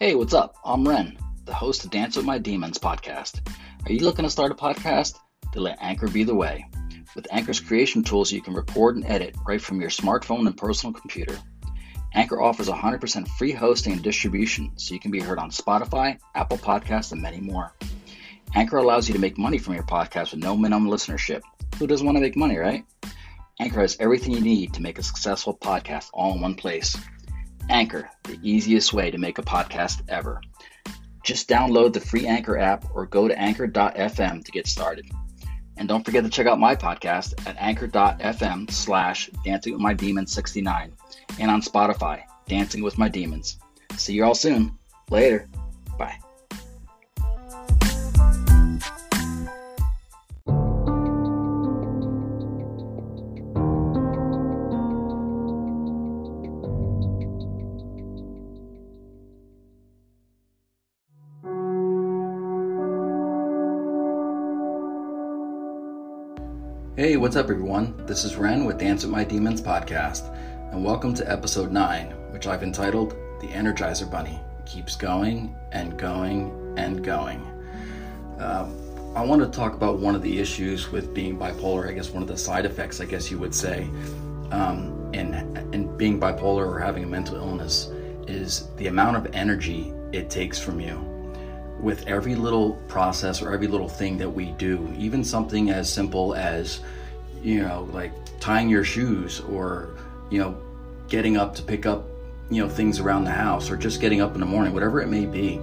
Hey, what's up? I'm Ren, the host of Dance with My Demons podcast. Are you looking to start a podcast? Then let Anchor be the way. With Anchor's creation tools, you can record and edit right from your smartphone and personal computer. Anchor offers 100% free hosting and distribution, so you can be heard on Spotify, Apple Podcasts, and many more. Anchor allows you to make money from your podcast with no minimum listenership. Who doesn't want to make money, right? Anchor has everything you need to make a successful podcast all in one place. Anchor, the easiest way to make a podcast ever. Just download the free Anchor app or go to anchor.fm to get started. And don't forget to check out my podcast at anchor.fm slash dancing with my demons 69 and on Spotify, Dancing with My Demons. See you all soon. Later. Bye. Hey, what's up, everyone? This is Ren with Dance with My Demons podcast, and welcome to episode 9, which I've entitled The Energizer Bunny Keeps Going and Going and Going. Um, I want to talk about one of the issues with being bipolar, I guess one of the side effects, I guess you would say, um, in, in being bipolar or having a mental illness is the amount of energy it takes from you with every little process or every little thing that we do, even something as simple as, you know, like tying your shoes or, you know, getting up to pick up, you know, things around the house or just getting up in the morning, whatever it may be,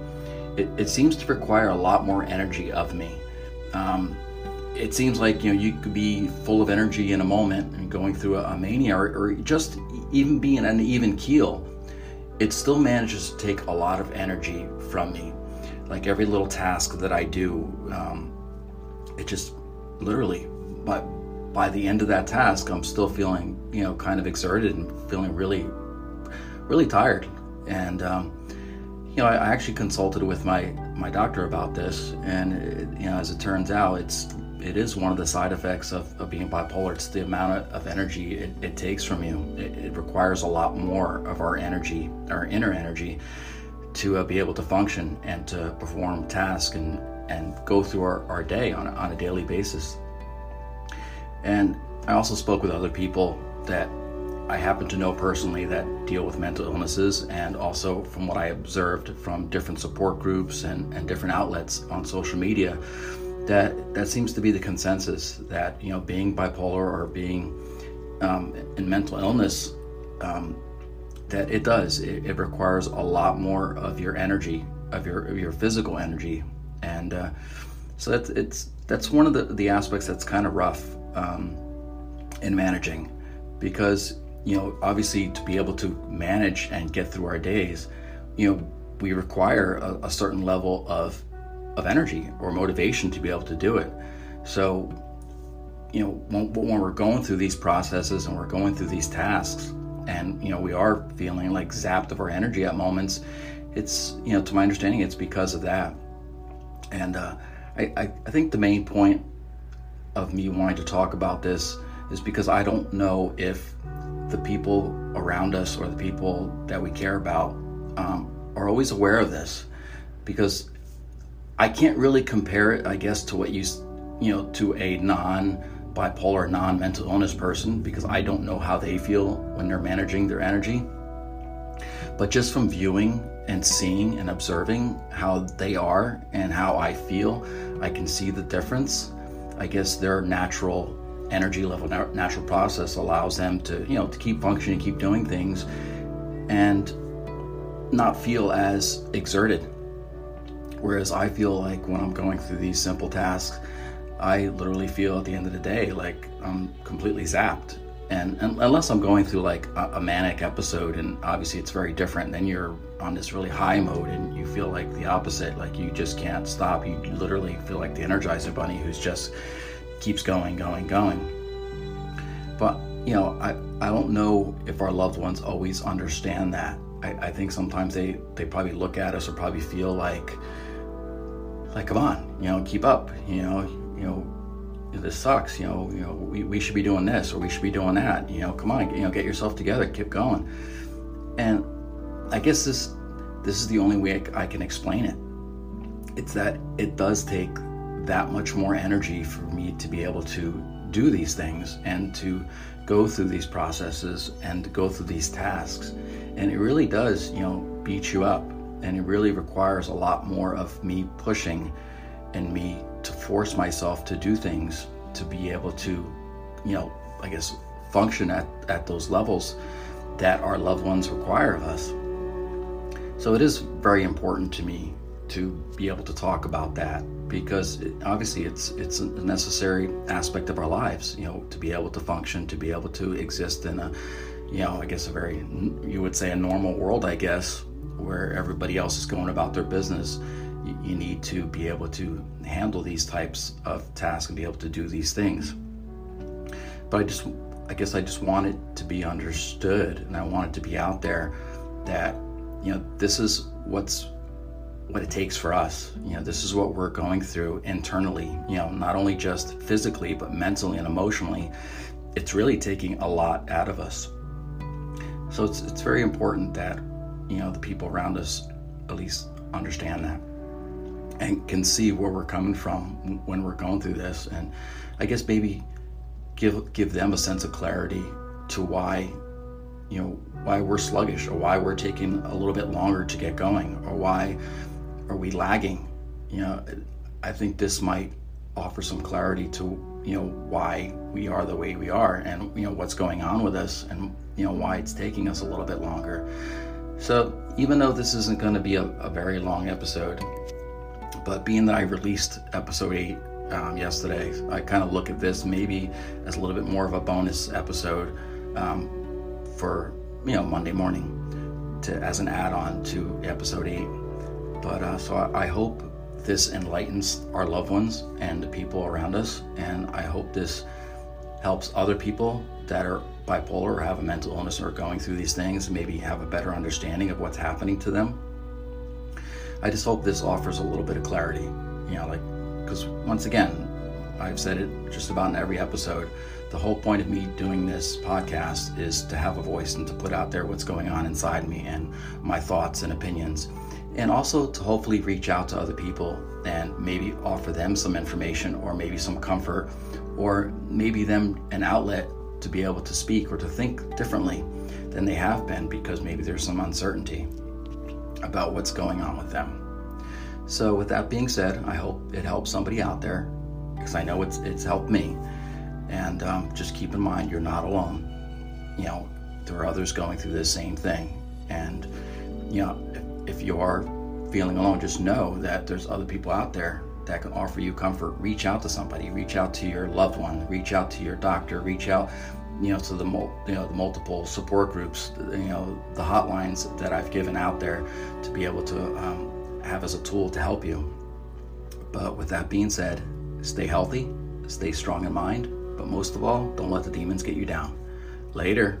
it, it seems to require a lot more energy of me. Um, it seems like, you know, you could be full of energy in a moment and going through a, a mania or, or just even being an even keel. It still manages to take a lot of energy from me like every little task that I do, um, it just literally, but by the end of that task, I'm still feeling, you know, kind of exerted and feeling really, really tired. And, um, you know, I, I, actually consulted with my, my doctor about this. And, it, you know, as it turns out, it's, it is one of the side effects of, of being bipolar. It's the amount of, of energy it, it, takes from you. It, it requires a lot more of our energy, our inner energy to uh, be able to function and to perform tasks and, and go through our, our day on, on a daily basis. And I also spoke with other people that I happen to know personally that deal with mental illnesses, and also from what I observed from different support groups and, and different outlets on social media, that that seems to be the consensus that you know being bipolar or being um, in mental illness um, that it does. It, it, requires a lot more of your energy, of your of your physical energy, and uh, so that's it's that's one of the the aspects that's kind of rough um, in managing, because you know, obviously to be able to manage and get through our days, you know, we require a, a certain level of of energy or motivation to be able to do it. So, you know, when, when we're going through these processes and we're going through these tasks, and you know, we are feeling like zapped of our energy at moments, it's you know, to my understanding, it's because of that. And uh, I, I, think the main point of me wanting to talk about this is because I don't know if the people around us or the people that we care about um, are always aware of this because I can't really compare it, I guess, to what you, you know, to a non bipolar, non mental illness person because I don't know how they feel when they're managing their energy. But just from viewing and seeing and observing how they are and how I feel, I can see the difference. I guess their natural energy level, natural process allows them to, you know, to keep functioning, keep doing things, and not feel as exerted. Whereas I feel like when I'm going through these simple tasks, I literally feel at the end of the day like I'm completely zapped. And, and unless I'm going through like a, a, manic episode, and obviously it's very different, then you're on this really high mode and you feel like the opposite, like you just can't stop. You literally feel like the Energizer Bunny who's just keeps going, going, going. But, you know, I, I don't know if our loved ones always understand that. I, I think sometimes they, they probably look at us or probably feel like, like, come on, you know, keep up, you know, you know, this sucks, you know, you know, we, we should be doing this or we should be doing that, you know, come on, you know, get yourself together, keep going. And I guess this, this is the only way I, can explain it. It's that it does take that much more energy for me to be able to do these things and to go through these processes and to go through these tasks. And it really does, you know, beat you up. And it really requires a lot more of me pushing and me to force myself to do things to be able to, you know, I guess function at, at those levels that our loved ones require of us. So it is very important to me to be able to talk about that because it, obviously it's it's a necessary aspect of our lives you know to be able to function to be able to exist in a you know i guess a very you would say a normal world i guess where everybody else is going about their business you, need to be able to handle these types of tasks and be able to do these things but i just i guess i just want it to be understood and i want it to be out there that you know this is what's what it takes for us. You know, this is what we're going through internally, you know, not only just physically, but mentally and emotionally. It's really taking a lot out of us. So it's, it's very important that, you know, the people around us at least understand that and can see where we're coming from when we're going through this. And I guess maybe give, give them a sense of clarity to why, you know, why we're sluggish or why we're taking a little bit longer to get going or why are we lagging? You know, I think this might offer some clarity to you know why we are the way we are and you know what's going on with us and you know why it's taking us a little bit longer so even though this isn't going to be a, a, very long episode but being that i released episode 8 um, yesterday i kind of look at this maybe as a little bit more of a bonus episode um, for you know monday morning to as an add-on to episode 8 but uh, so I, I hope this enlightens our loved ones and the people around us, and I hope this helps other people that are bipolar or have a mental illness or are going through these things maybe have a better understanding of what's happening to them. I just hope this offers a little bit of clarity, you know, like, because once again, I've said it just about in every episode. The whole point of me doing this podcast is to have a voice and to put out there what's going on inside me and my thoughts and opinions and also to hopefully reach out to other people and maybe offer them some information or maybe some comfort or maybe them an outlet to be able to speak or to think differently than they have been because maybe there's some uncertainty about what's going on with them. So, with that being said, I hope it helps somebody out there because I know it's it's helped me. And um, just keep in mind, you're not alone. You know, there are others going through the same thing, and you know, if you are feeling alone, just know that there's other people out there that can offer you comfort. Reach out to somebody, reach out to your loved one, reach out to your doctor, reach out you know to the you know the multiple support groups, you know the hotlines that I've given out there to be able to um, have as a tool to help you. But with that being said, stay healthy, stay strong in mind, but most of all, don't let the demons get you down. Later.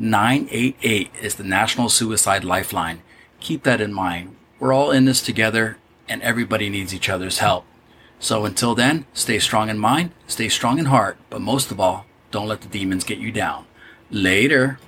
988 is the National Suicide Lifeline. Keep that in mind. We're all in this together and everybody needs each other's help. So until then, stay strong in mind, stay strong in heart, but most of all, don't let the demons get you down. Later.